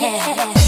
yeah.